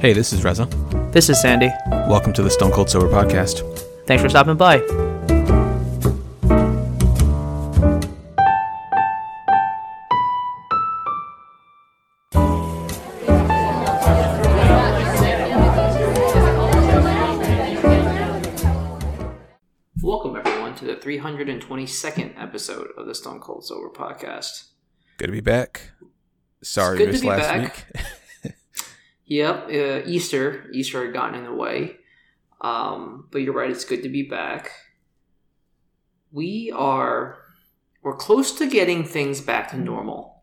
Hey, this is Reza. This is Sandy. Welcome to the Stone Cold Sober podcast. Thanks for stopping by. Welcome, everyone, to the 322nd episode of the Stone Cold Sober podcast. Good to be back. Sorry, good to missed be last back. week. Yep, uh, Easter. Easter had gotten in the way. Um, but you're right, it's good to be back. We are we're close to getting things back to normal.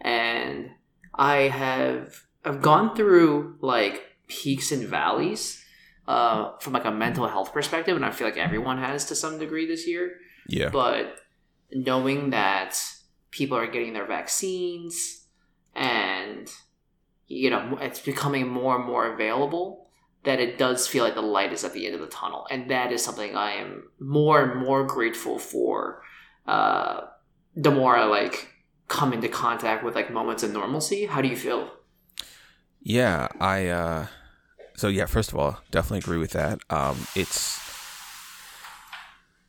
And I have I've gone through like peaks and valleys uh, from like a mental health perspective, and I feel like everyone has to some degree this year. yeah. But knowing that people are getting their vaccines and you know it's becoming more and more available that it does feel like the light is at the end of the tunnel. And that is something i am more and more grateful for uh, the more i like come into contact with like moments of normalcy. How do you feel? Yeah, I uh so yeah, first of all, definitely agree with that. Um it's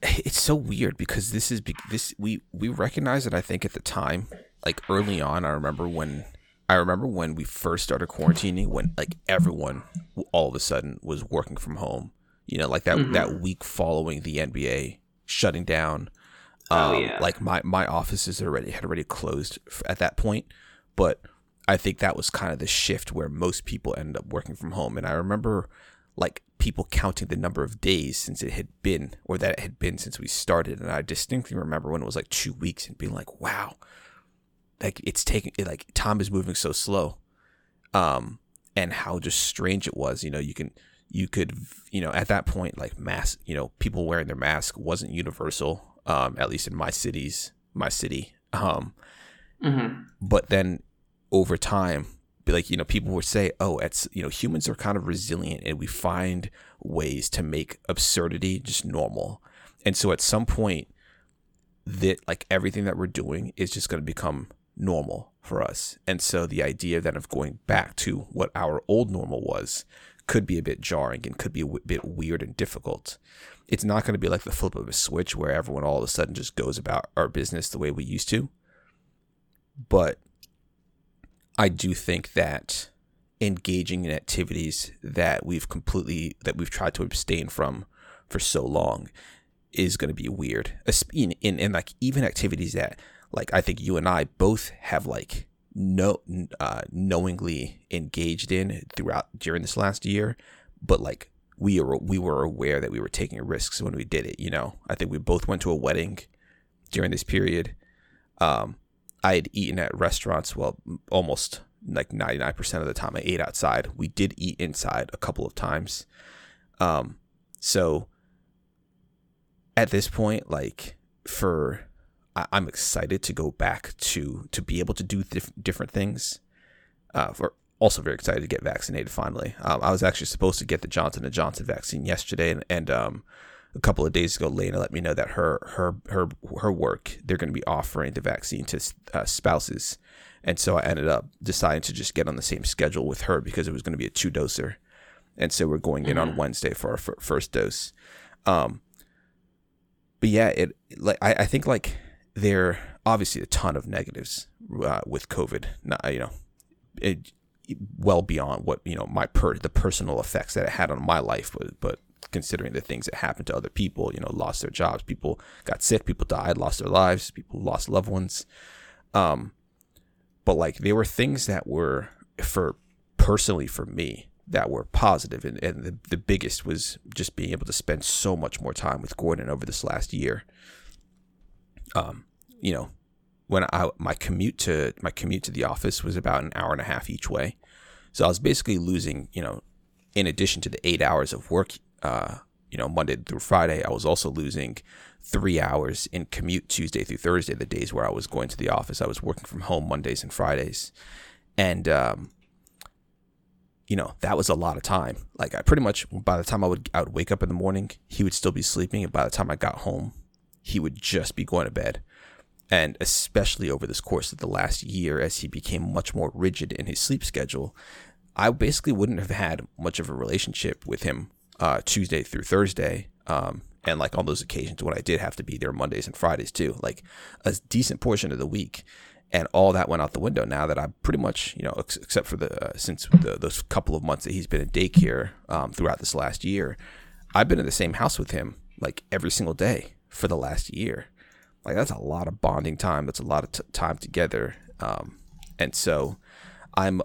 it's so weird because this is this we we recognize it I think at the time, like early on, I remember when I remember when we first started quarantining when like everyone all of a sudden was working from home. You know, like that Mhm. that week following the NBA shutting down. Oh, Um, yeah. Like my my offices already had already closed at that point, but I think that was kind of the shift where most people ended up working from home. And I remember like people counting the number of days since it had been, or that it had been since we started. And I distinctly remember when it was like two weeks and being like, wow, like it's taking, it, like time is moving so slow. Um, and how just strange it was. You know, you can, you could, you know, at that point, like mask, you know, people wearing their mask wasn't universal, um, at least in my cities, my city. Um, mm-hmm. but then over time be like you know people would say oh it's you know humans are kind of resilient and we find ways to make absurdity just normal and so at some point that like everything that we're doing is just going to become normal for us and so the idea then of going back to what our old normal was could be a bit jarring and could be a w- bit weird and difficult it's not going to be like the flip of a switch where everyone all of a sudden just goes about our business the way we used to but I do think that engaging in activities that we've completely that we've tried to abstain from for so long is going to be weird. In, in in like even activities that like I think you and I both have like no uh, knowingly engaged in throughout during this last year, but like we were we were aware that we were taking risks when we did it. You know, I think we both went to a wedding during this period. Um, I had eaten at restaurants. Well, almost like 99% of the time I ate outside. We did eat inside a couple of times. Um, so at this point, like for, I, I'm excited to go back to, to be able to do dif- different things. Uh, for also very excited to get vaccinated finally. Um, I was actually supposed to get the Johnson and Johnson vaccine yesterday and, and, um, a couple of days ago, Lena let me know that her her her her work they're going to be offering the vaccine to uh, spouses, and so I ended up deciding to just get on the same schedule with her because it was going to be a two doser, and so we're going in on Wednesday for our f- first dose. Um, but yeah, it like I, I think like there obviously a ton of negatives uh, with COVID. You know, it well beyond what you know my per the personal effects that it had on my life, but but considering the things that happened to other people, you know, lost their jobs, people got sick, people died, lost their lives, people lost loved ones. Um, but like there were things that were for personally for me that were positive and, and the, the biggest was just being able to spend so much more time with Gordon over this last year. Um, you know, when I my commute to my commute to the office was about an hour and a half each way. So I was basically losing, you know, in addition to the eight hours of work, uh, you know, Monday through Friday, I was also losing three hours in commute Tuesday through Thursday, the days where I was going to the office. I was working from home Mondays and Fridays. And, um, you know, that was a lot of time. Like I pretty much, by the time I would, I would wake up in the morning, he would still be sleeping. And by the time I got home, he would just be going to bed. And especially over this course of the last year, as he became much more rigid in his sleep schedule, I basically wouldn't have had much of a relationship with him uh, Tuesday through Thursday. Um, and like on those occasions when I did have to be there Mondays and Fridays too, like a decent portion of the week. And all that went out the window now that I'm pretty much, you know, ex- except for the, uh, since the, those couple of months that he's been in daycare um, throughout this last year, I've been in the same house with him like every single day for the last year. Like that's a lot of bonding time. That's a lot of t- time together. Um, and so I'm,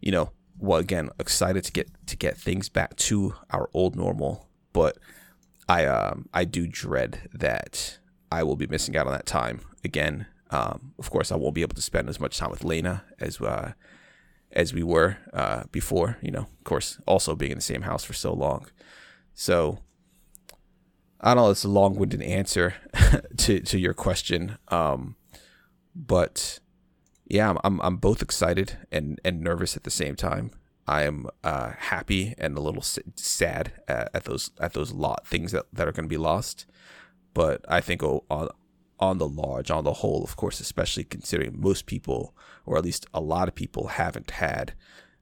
you know, well again excited to get to get things back to our old normal, but I um I do dread that I will be missing out on that time again. Um, of course, I won't be able to spend as much time with Lena as uh, as we were uh, before. You know, of course, also being in the same house for so long. So I don't know. It's a long-winded answer to to your question, um, but yeah, I'm, I'm, I'm both excited and and nervous at the same time. I am uh, happy and a little sad at, at, those at those lot things that, that are going to be lost, but I think on on the large, on the whole, of course, especially considering most people, or at least a lot of people, haven't had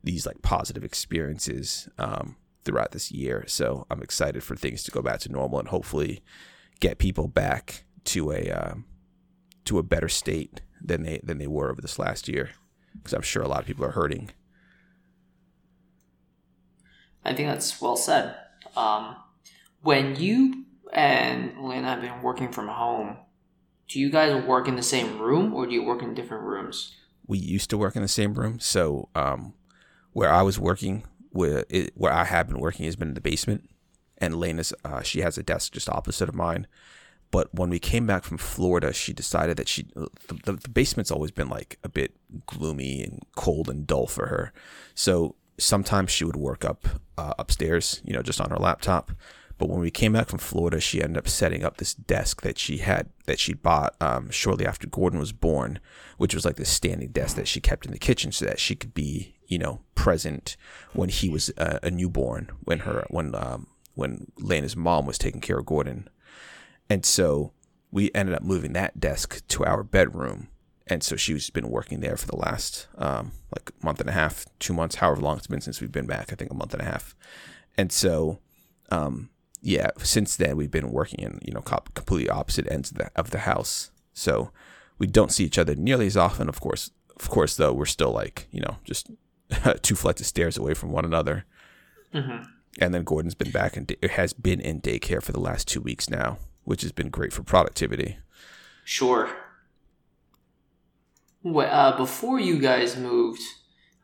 these like positive experiences um, throughout this year. So I'm excited for things to go back to normal and hopefully get people back to a uh, to a better state than they than they were over this last year because I'm sure a lot of people are hurting. I think that's well said. Um, when you and Lynn have been working from home, do you guys work in the same room or do you work in different rooms? We used to work in the same room. So um, where I was working, where it, where I have been working, has been in the basement, and Lena's uh, she has a desk just opposite of mine. But when we came back from Florida, she decided that she the, the, the basement's always been like a bit gloomy and cold and dull for her. So sometimes she would work up uh, upstairs, you know, just on her laptop. But when we came back from Florida, she ended up setting up this desk that she had that she bought um, shortly after Gordon was born, which was like this standing desk that she kept in the kitchen so that she could be, you know, present when he was a, a newborn, when her when um, when Lena's mom was taking care of Gordon. And so we ended up moving that desk to our bedroom. And so she's been working there for the last um, like month and a half, two months, however long it's been since we've been back. I think a month and a half. And so, um, yeah, since then we've been working in you know completely opposite ends of the, of the house. So we don't see each other nearly as often. Of course, of course, though we're still like you know just two flights of stairs away from one another. Mm-hmm. And then Gordon's been back and has been in daycare for the last two weeks now which has been great for productivity. Sure. Uh, before you guys moved,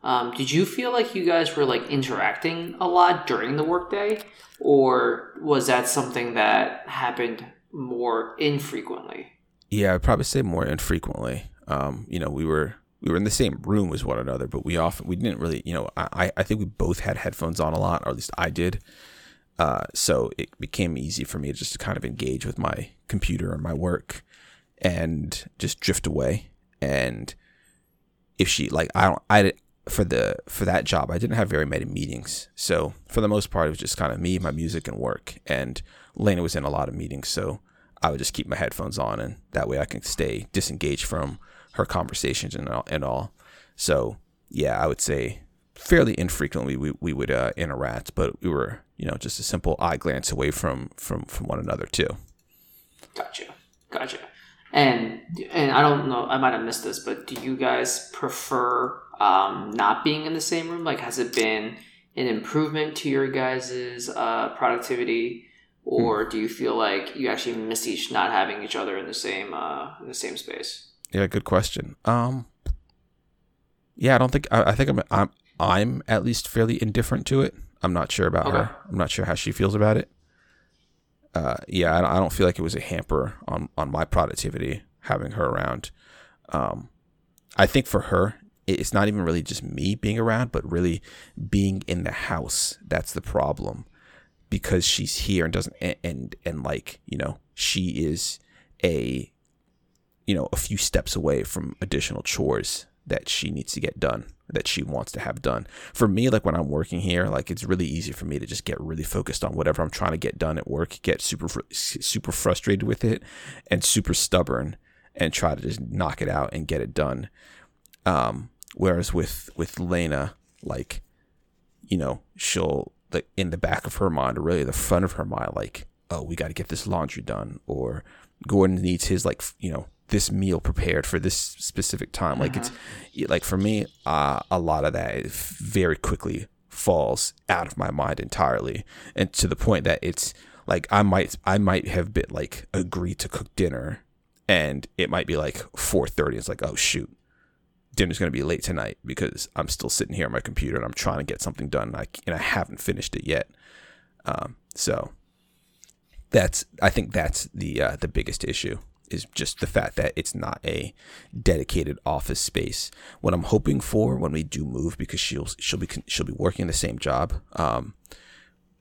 um, did you feel like you guys were like interacting a lot during the workday, or was that something that happened more infrequently? Yeah, I'd probably say more infrequently. Um, you know, we were we were in the same room as one another, but we often we didn't really, you know, I I think we both had headphones on a lot, or at least I did. Uh, so it became easy for me just to kind of engage with my computer and my work and just drift away. And if she like, I don't, I for the for that job, I didn't have very many meetings. So for the most part, it was just kind of me, my music, and work. And Lena was in a lot of meetings, so I would just keep my headphones on, and that way I can stay disengaged from her conversations and all. And all. So yeah, I would say fairly infrequently we, we would uh, interact, but we were, you know, just a simple eye glance away from from from one another too. Gotcha, gotcha. And and I don't know, I might have missed this, but do you guys prefer um, not being in the same room? Like, has it been an improvement to your guys' uh, productivity, or hmm. do you feel like you actually miss each not having each other in the same uh, in the same space? Yeah, good question. Um, yeah, I don't think I, I think I'm, I'm I'm at least fairly indifferent to it. I'm not sure about okay. her. I'm not sure how she feels about it. Uh, yeah, I, I, don't feel like it was a hamper on on my productivity having her around. Um, I think for her, it's not even really just me being around, but really being in the house. That's the problem because she's here and doesn't and and, and like you know she is a you know a few steps away from additional chores that she needs to get done that she wants to have done. For me, like when I'm working here, like it's really easy for me to just get really focused on whatever I'm trying to get done at work, get super super frustrated with it and super stubborn and try to just knock it out and get it done. Um, whereas with with Lena, like you know, she'll like in the back of her mind or really the front of her mind, like, oh, we got to get this laundry done, or Gordon needs his like, you know, this meal prepared for this specific time. Like it's like for me, uh, a lot of that very quickly falls out of my mind entirely, and to the point that it's like I might I might have been like agreed to cook dinner, and it might be like four thirty. It's like oh shoot, dinner's gonna be late tonight because I'm still sitting here on my computer and I'm trying to get something done and I, and I haven't finished it yet. Um, so that's I think that's the uh, the biggest issue is just the fact that it's not a dedicated office space. What I'm hoping for when we do move, because she'll she'll be she'll be working the same job, um,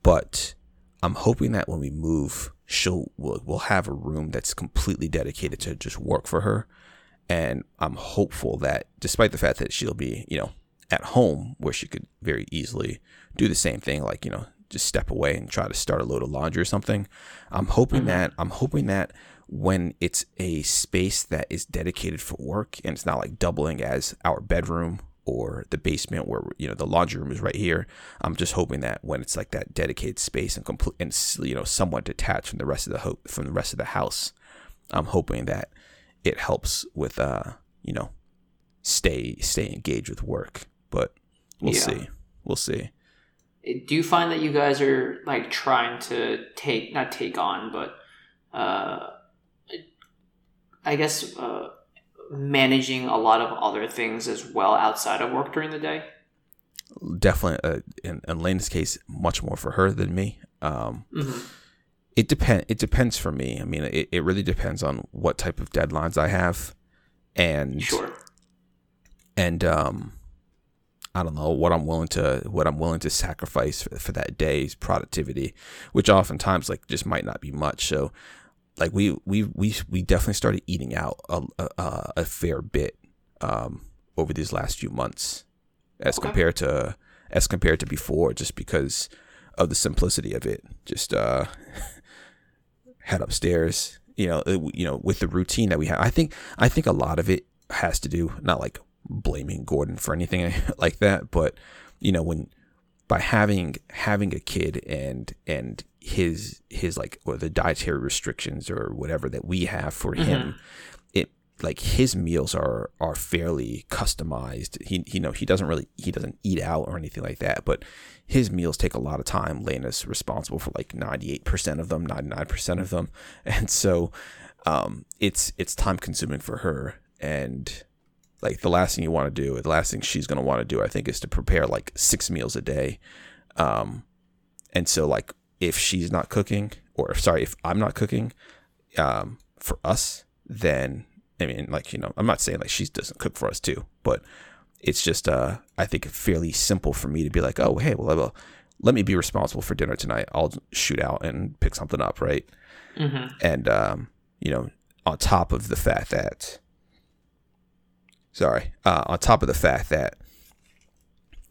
but I'm hoping that when we move, she'll we'll, we'll have a room that's completely dedicated to just work for her, and I'm hopeful that despite the fact that she'll be you know at home where she could very easily do the same thing, like you know just step away and try to start a load of laundry or something. I'm hoping mm-hmm. that I'm hoping that when it's a space that is dedicated for work and it's not like doubling as our bedroom or the basement where you know the laundry room is right here. I'm just hoping that when it's like that dedicated space and complete and you know somewhat detached from the rest of the ho- from the rest of the house, I'm hoping that it helps with uh you know stay stay engaged with work. But we'll yeah. see. We'll see. Do you find that you guys are like trying to take not take on but uh I guess uh, managing a lot of other things as well outside of work during the day. Definitely, uh, in, in Lena's case, much more for her than me. Um, mm-hmm. It depend. It depends for me. I mean, it, it really depends on what type of deadlines I have, and sure. and um, I don't know what I'm willing to what I'm willing to sacrifice for, for that day's productivity, which oftentimes like just might not be much. So like we we we we definitely started eating out a a, a fair bit um, over these last few months as okay. compared to as compared to before just because of the simplicity of it just uh head upstairs you know it, you know with the routine that we have i think i think a lot of it has to do not like blaming gordon for anything like that but you know when by having having a kid and and his his like or the dietary restrictions or whatever that we have for mm-hmm. him it like his meals are are fairly customized. He you know he doesn't really he doesn't eat out or anything like that but his meals take a lot of time. Lena's responsible for like 98% of them 99% of them. And so um it's it's time consuming for her. And like the last thing you want to do the last thing she's going to want to do i think is to prepare like six meals a day. Um and so like if she's not cooking, or sorry, if I'm not cooking, um, for us, then I mean, like you know, I'm not saying like she doesn't cook for us too, but it's just uh, I think fairly simple for me to be like, oh hey, well, well let me be responsible for dinner tonight. I'll shoot out and pick something up, right? Mm-hmm. And um, you know, on top of the fact that, sorry, uh, on top of the fact that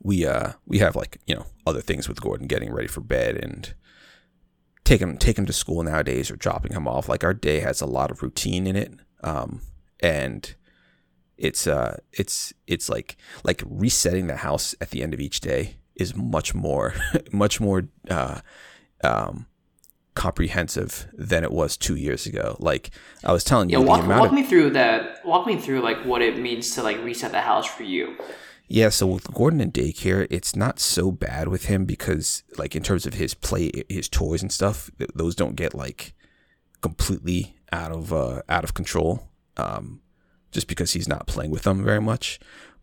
we uh we have like you know other things with Gordon getting ready for bed and take him take him to school nowadays or dropping him off. Like our day has a lot of routine in it, um, and it's uh it's it's like like resetting the house at the end of each day is much more much more uh, um, comprehensive than it was two years ago. Like I was telling you, yeah, walk, walk of, me through that. Walk me through like what it means to like reset the house for you. Yeah, so with Gordon and daycare, it's not so bad with him because, like, in terms of his play, his toys and stuff, those don't get like completely out of uh, out of control. Um, just because he's not playing with them very much,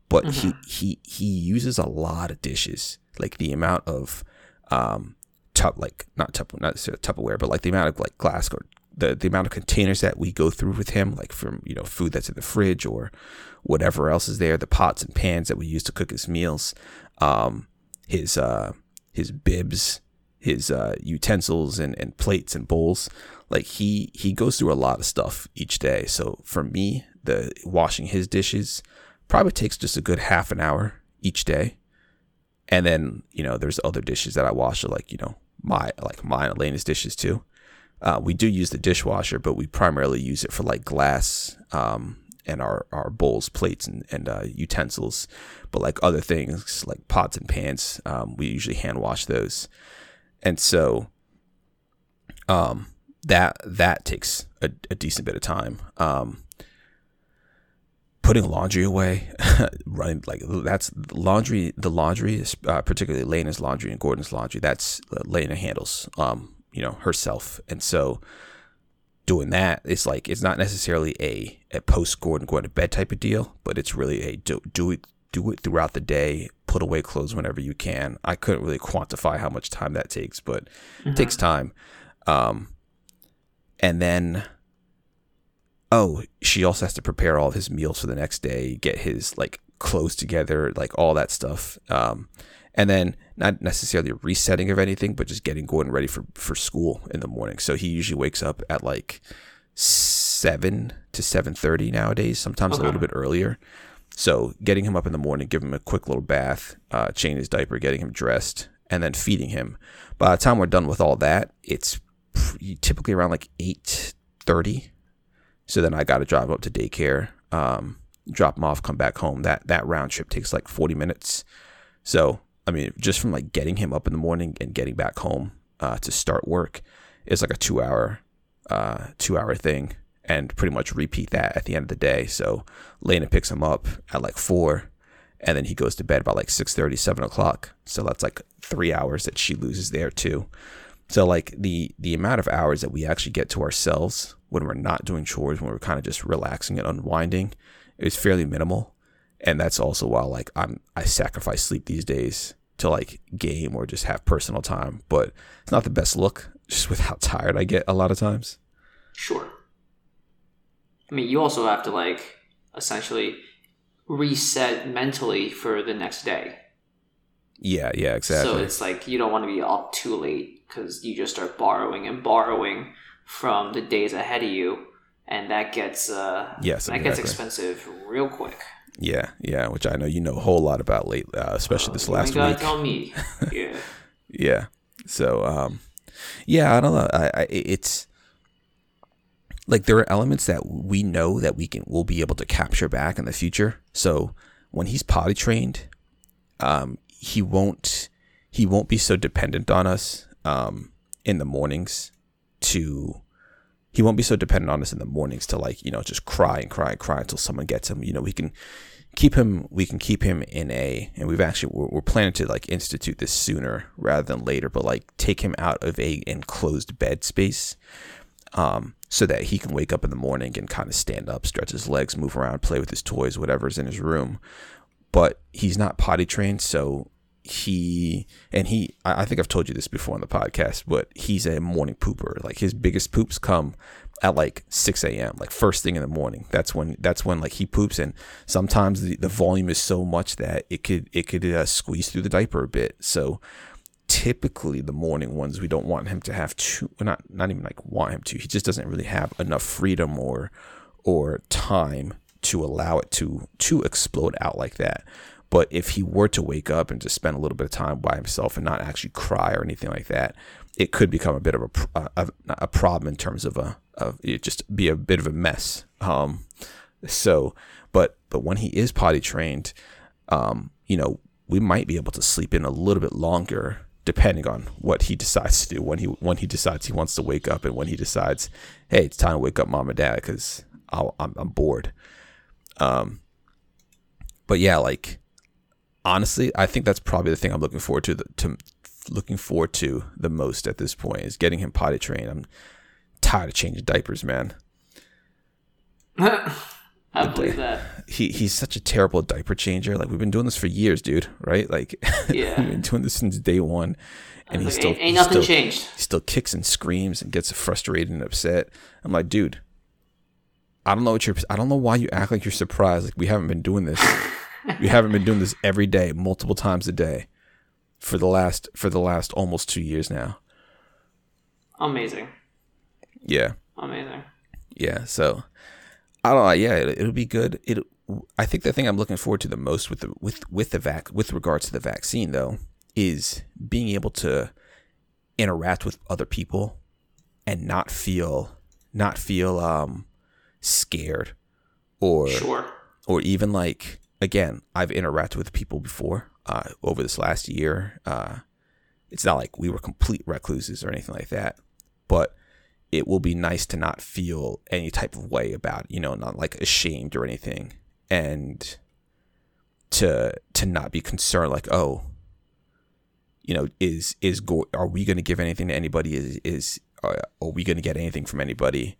but mm-hmm. he he he uses a lot of dishes. Like the amount of um, tup like not tup not Tupperware, but like the amount of like glass or the the amount of containers that we go through with him, like from you know food that's in the fridge or whatever else is there, the pots and pans that we use to cook his meals, um, his uh, his bibs, his uh, utensils and, and plates and bowls. Like he he goes through a lot of stuff each day. So for me, the washing his dishes probably takes just a good half an hour each day. And then, you know, there's other dishes that I wash like, you know, my like mine Elena's dishes too. Uh, we do use the dishwasher, but we primarily use it for like glass um, and our, our bowls, plates, and, and uh, utensils. But like other things like pots and pans, um, we usually hand wash those. And so um, that that takes a, a decent bit of time. Um, putting laundry away, running like that's laundry. The laundry, uh, particularly Lena's laundry and Gordon's laundry, that's uh, Lena handles, um, you know, herself, and so doing that it's like it's not necessarily a a post Gordon going to bed type of deal, but it's really a do do it do it throughout the day. Put away clothes whenever you can. I couldn't really quantify how much time that takes, but mm-hmm. it takes time. Um, and then oh, she also has to prepare all of his meals for the next day, get his like clothes together, like all that stuff. Um, and then not necessarily a resetting of anything, but just getting Gordon ready for, for school in the morning. So he usually wakes up at like seven to seven thirty nowadays, sometimes okay. a little bit earlier. So getting him up in the morning, give him a quick little bath, uh, changing his diaper, getting him dressed, and then feeding him. By the time we're done with all that, it's typically around like eight thirty so then I got to drive up to daycare, um, drop him off, come back home. That that round trip takes like 40 minutes. So I mean, just from like getting him up in the morning and getting back home uh, to start work is like a two hour uh, two hour thing, and pretty much repeat that at the end of the day. So Lena picks him up at like four, and then he goes to bed by like 6 30, 7 o'clock. So that's like three hours that she loses there too. So like the the amount of hours that we actually get to ourselves when we're not doing chores, when we're kind of just relaxing and unwinding, is fairly minimal. And that's also why like I'm I sacrifice sleep these days to like game or just have personal time. But it's not the best look just with how tired I get a lot of times. Sure. I mean you also have to like essentially reset mentally for the next day. Yeah, yeah, exactly. So it's like you don't want to be up too late because you just start borrowing and borrowing from the days ahead of you, and that gets uh, yes, that exactly. gets expensive real quick. Yeah, yeah, which I know you know a whole lot about late, uh, especially this last week. Tell me, yeah, yeah. So, um, yeah, I don't know. I, I, it's like there are elements that we know that we can we'll be able to capture back in the future. So when he's potty trained, um, he won't he won't be so dependent on us um, in the mornings to he won't be so dependent on us in the mornings to like you know just cry and cry and cry until someone gets him. You know we can keep him we can keep him in a and we've actually we're, we're, planning to like institute this sooner rather than later but like take him out of a enclosed bed space um so that he can wake up in the morning and kind of stand up stretch his legs move around play with his toys whatever's in his room. But he's not potty trained so he and he I think I've told you this before on the podcast, but he's a morning pooper. Like his biggest poops come at like 6 a.m. like first thing in the morning. That's when that's when like he poops, and sometimes the, the volume is so much that it could it could uh, squeeze through the diaper a bit. So typically the morning ones we don't want him to have too not not even like want him to. He just doesn't really have enough freedom or or time to allow it to to explode out like that. But if he were to wake up and just spend a little bit of time by himself and not actually cry or anything like that, it could become a bit of a, a, a problem in terms of a of it just be a bit of a mess. Um, so, but but when he is potty trained, um, you know, we might be able to sleep in a little bit longer depending on what he decides to do when he when he decides he wants to wake up and when he decides, hey, it's time to wake up mom and dad because I'm I'm bored. Um, but yeah, like honestly, I think that's probably the thing I'm looking forward to, the, to looking forward to the most at this point is getting him potty trained. I'm tired of changing diapers, man. I believe that. He he's such a terrible diaper changer. Like we've been doing this for years, dude. Right? Like yeah. we've been doing this since day one, and he like, still ain't, ain't nothing still, changed. He still kicks and screams and gets frustrated and upset. I'm like, dude, I don't know what you're. I don't know why you act like you're surprised. Like we haven't been doing this. we haven't been doing this every day, multiple times a day, for the last for the last almost two years now. Amazing. Yeah. Amazing. Yeah. So I don't know. Yeah, it, will be good. It. I think the thing I'm looking forward to the most with the with with the vac with regards to the vaccine though is being able to interact with other people and not feel not feel um scared or Sure. or even like again, I've interacted with people before uh, over this last year. Uh, it's not like we were complete recluses or anything like that, but it will be nice to not feel any type of way about you know, not like ashamed or anything, and to to not be concerned like, oh, you know, is is go- are we going to give anything to anybody? Is is uh, are we going to get anything from anybody?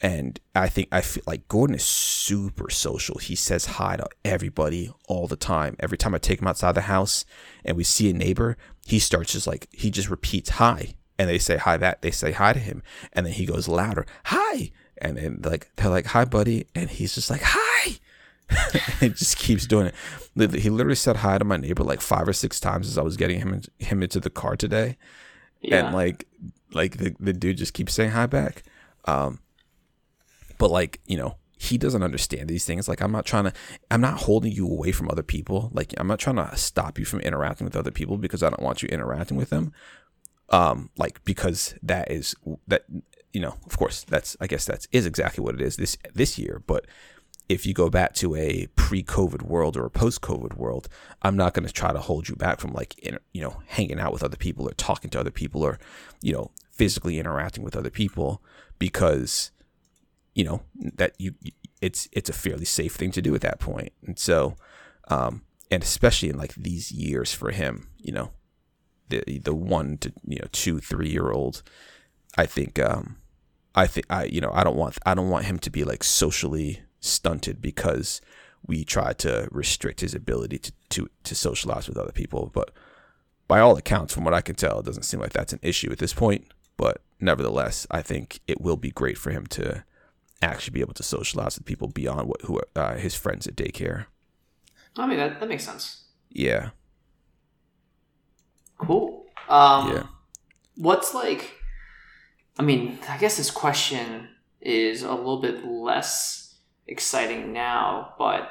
And I think I feel like Gordon is super social. He says hi to everybody all the time. Every time I take him outside the house and we see a neighbor, he starts just like he just repeats hi, and they say hi that they say hi to him, and then he goes louder hi, and then like they're like hi buddy, and he's just like hi. it just keeps doing it. He literally said hi to my neighbor like five or six times as I was getting him in, him into the car today, Yeah. and like like the, the dude just keeps saying hi back um but like you know he doesn't understand these things. Like i'm not trying to i'm not holding you away from other people. Like i'm not trying to stop you from interacting with other people because i don't want you interacting with them. Um like because that is that you know of course that's i guess that's is exactly what it is this this year. But if you go back to a pre-COVID world or a post-COVID world, I'm not going to try to hold you back from like in, you know hanging out with other people or talking to other people or you know physically interacting with other people because you know that you it's it's a fairly safe thing to do at that point. And so um and especially in like these years for him, you know, the the 1 to you know 2 3 year old I think um I think I you know I don't want I don't want him to be like socially stunted because we try to restrict his ability to, to to socialize with other people. But by all accounts, from what I can tell, it doesn't seem like that's an issue at this point. But nevertheless, I think it will be great for him to actually be able to socialize with people beyond what who are uh, his friends at daycare. I mean that that makes sense. Yeah, Cool. Um, Yeah. What's like? I mean, I guess this question is a little bit less exciting now, but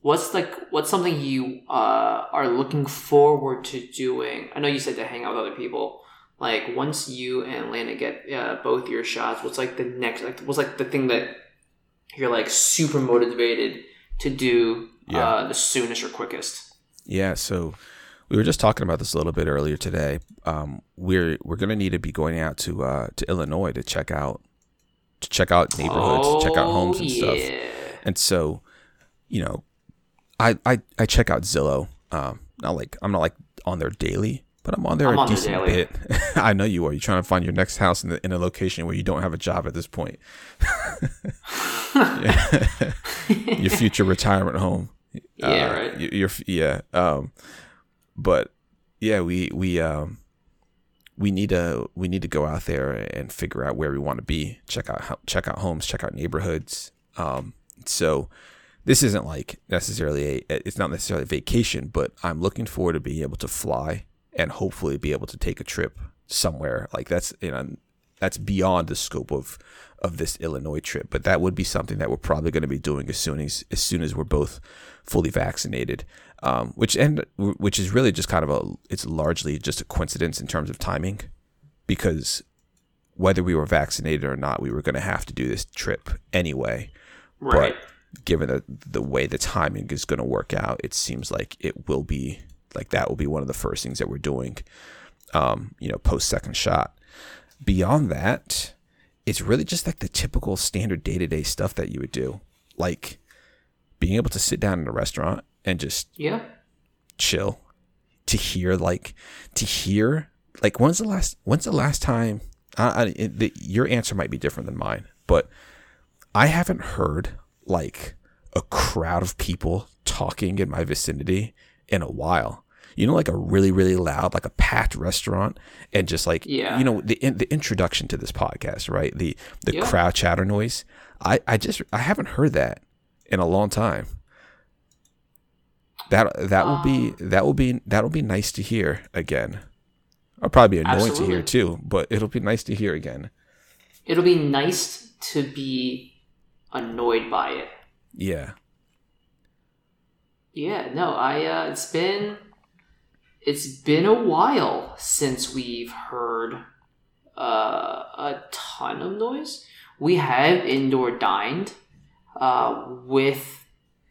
what's like what's something you uh, are looking forward to doing? I know you said to hang out with other people. Like once you and Lana get uh, both your shots, what's like the next? Like what's like the thing that you're like super motivated to do Yeah. uh, the soonest or quickest? yeah. So we were just talking about this a little bit earlier today. Um, we're we're gonna need to be going out to uh, to Illinois to check out to check out neighborhoods, check out homes and stuff. Oh. And so, you know, I I, I check out Zillow. Um, not like I'm not like on there daily, but I'm on there I'm a on decent bit. I know you are. You're trying to find your next house in, the, in a location where you don't have a job at this point. Your future retirement home. Yeah, Uh, right. Your yeah. Um, but yeah, we we um we need to we need to go out there and figure out where we want to be. Check out check out homes. Check out neighborhoods. Um, so this isn't like necessarily a it's not necessarily a vacation, but I'm looking forward to being able to fly and hopefully be able to take a trip somewhere like that's you know that's beyond the scope of of this Illinois trip. But that would be something that we're probably going to be doing as soon as as soon as we're both fully vaccinated. Um, which and which is really just kind of a it's largely just a coincidence in terms of timing, because whether we were vaccinated or not, we were going to have to do this trip anyway. Right. But given the the way the timing is going to work out, it seems like it will be like that will be one of the first things that we're doing. Um, you know, post second shot. Beyond that, it's really just like the typical standard day to day stuff that you would do, like being able to sit down in a restaurant and just yeah. chill to hear like to hear like when's the last when's the last time I, I, the, your answer might be different than mine but i haven't heard like a crowd of people talking in my vicinity in a while you know like a really really loud like a packed restaurant and just like Yeah. you know the in, the introduction to this podcast right the the Yeah. crowd chatter noise i i just i haven't heard that in a long time that that will be Um, that will be that will be nice to hear again. I'll probably be annoying to hear too, but it'll be nice to hear again. It'll be nice to be annoyed by it. Yeah, Yeah, no, I uh it's been it's been a while since we've heard uh a ton of noise. We have indoor dined. uh, with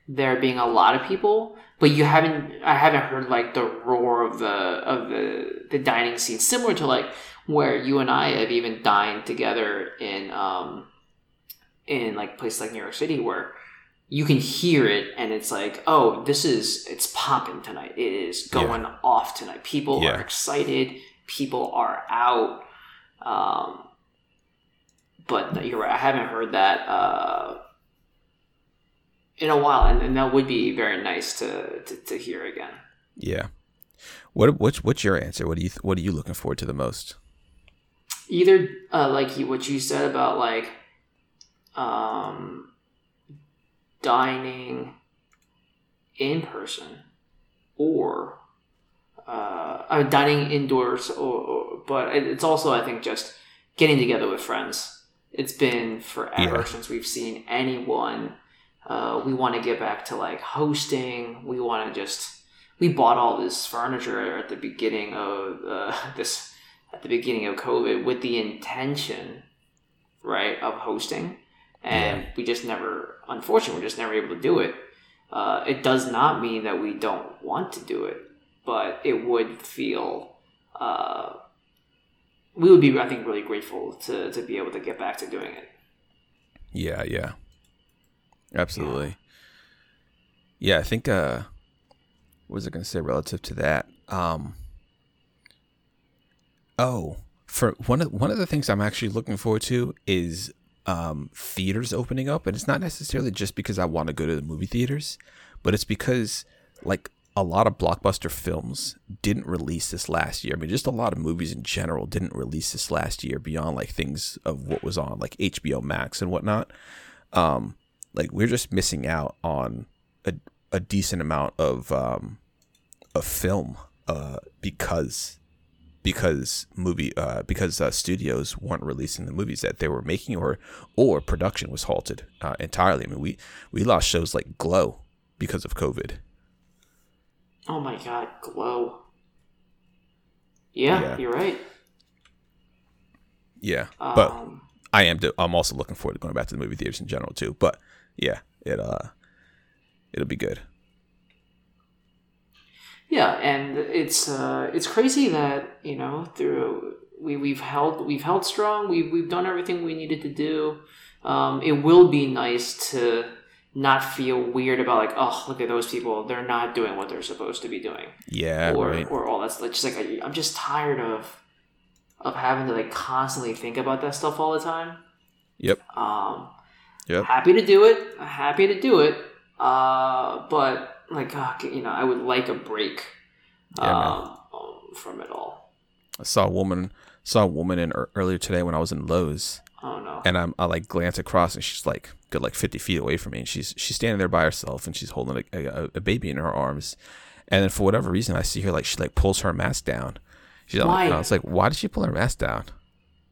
there being a lot of people, but you haven't. I haven't heard like the roar of the of the the dining scene, similar to like where you and I have even dined together in um in like places like New York City where you can hear it and it's like oh this is it's popping tonight. It is going yeah. off tonight. People yeah. are excited. People are out. Um, but you're right. I haven't heard that uh, in a while. And, and, that would be very nice to, to, to hear again. Yeah. What what's what's your answer? What do you what are you looking forward to the most? Either uh, like what you said about like um dining in person or uh, dining indoors or, or, but it's also i think just getting together with friends it's been forever yeah. since we've seen anyone uh, we want to get back to like hosting we want to just we bought all this furniture at the beginning of uh, this at the beginning of covid with the intention right of hosting and yeah. we just never unfortunately we're just never able to do it. Uh, it does not mean that we don't want to do it but it would feel uh, we would be i think really grateful to, to be able to get back to doing it. Yeah yeah. Absolutely. Yeah, yeah i think uh what was i going to say relative to that? Um oh for one of one of the things i'm actually looking forward to is um, theaters opening up, and it's not necessarily just because I want to go to the movie theaters, but it's because like a lot of blockbuster films didn't release this last year. I mean, just a lot of movies in general didn't release this last year beyond like things of what was on like HBO Max and whatnot. Um, like we're just missing out on a, a decent amount of um, of film uh, because because movie uh, because uh, studios weren't releasing the movies that they were making or or production was halted uh, entirely. I mean, we we lost shows like Glow because of COVID. Oh my god, Glow. Yeah, yeah. you're right. Yeah, um, but I am. I'm also looking forward to going back to the movie theaters in general too. But yeah, it uh, it'll be good. Yeah, and it's uh, it's crazy that you know through we we've held we've held strong. We've we've done everything we needed to do. Um, it will be nice to not feel weird about like oh look at those people they're not doing what they're supposed to be doing yeah or right. or all that's just like I, i'm just tired of of having to like constantly think about that stuff all the time yep um yep happy to do it happy to do it uh but like oh, you know I would like a break yeah, um, from it all. I saw a woman saw a woman in earlier today when I was in Lowe's. Oh no! And I'm I like glance across and she's like good like 50 feet away from me and she's she's standing there by herself and she's holding a, a, a baby in her arms, and then for whatever reason I see her like she like pulls her mask down. She's why? Like, I was like, why did she pull her mask down?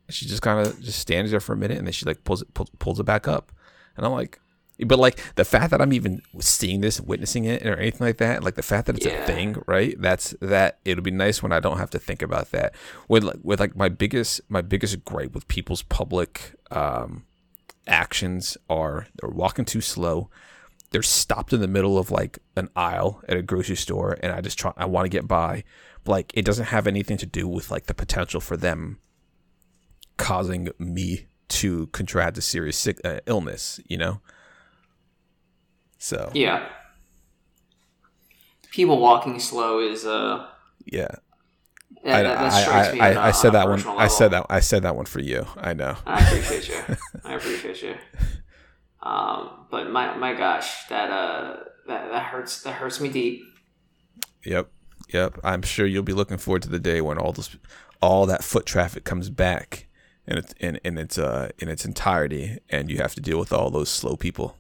And she just kind of just stands there for a minute and then she like pulls it pulls, pulls it back up, and I'm like, but like the fact that I'm even seeing this, witnessing it, or anything like that, like the fact that it's yeah. a thing, right? That's that. It'll be nice when I don't have to think about that. With like, with like my biggest my biggest gripe with people's public um, actions are they're walking too slow. They're stopped in the middle of like an aisle at a grocery store, and I just try. I want to get by. But, like it doesn't have anything to do with like the potential for them causing me to contract a serious sick, uh, illness. You know. So yeah, people walking slow is uh yeah. I, I, I, I, said that one. Level. I said that. I said that one for you. I know. I appreciate you. I appreciate you. Um, but my my gosh, that uh, that that hurts. That hurts me deep. Yep, yep. I'm sure you'll be looking forward to the day when all this, all that foot traffic comes back, in its in, in its uh in its entirety, and you have to deal with all those slow people.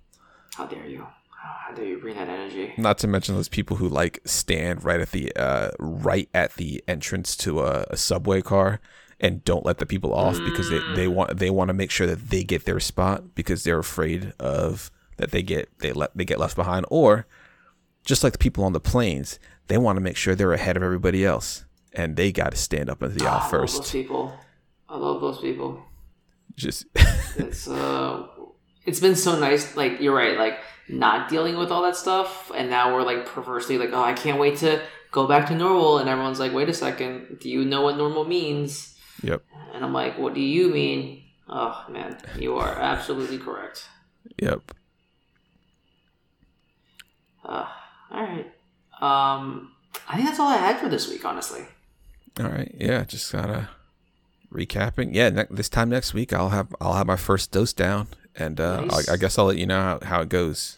How dare you? Do bring that energy? Not to mention those people who like stand right at the uh, right at the entrance to a, a subway car and don't let the people off mm. because they, they mm. want they want to make sure that they get their spot because they're afraid of that they get they let they get left behind or just like the people on the planes they want to make sure they're ahead of everybody else and they got to stand up into the aisle oh, first. those people, I love those people. Just it's uh it's been so nice. Like you're right, like not dealing with all that stuff, and now we're like perversely like, oh, I can't wait to go back to normal, and everyone's like, wait a second, do you know what normal means? Yep. And I'm like, what do you mean? Oh man, you are absolutely correct. Yep. Uh, all right. Um, I think that's all I had for this week, honestly. All right. Yeah. Just gotta recapping. Yeah. Ne- this time next week, I'll have I'll have my first dose down, and uh, Nice. I, I guess I'll let you know how, how it goes.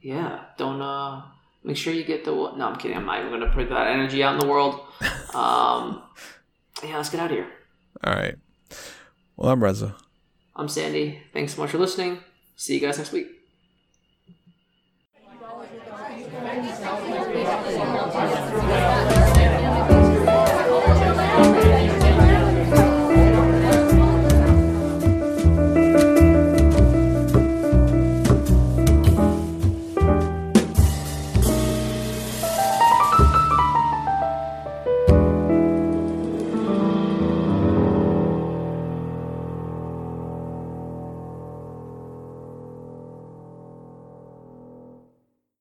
Yeah, don't uh make sure you get the no. I'm kidding. I'm not even gonna put that energy out in the world. Um, yeah, let's get out of here. All right. Well, I'm Reza. I'm Sandy. Thanks so much for listening. See you guys next week.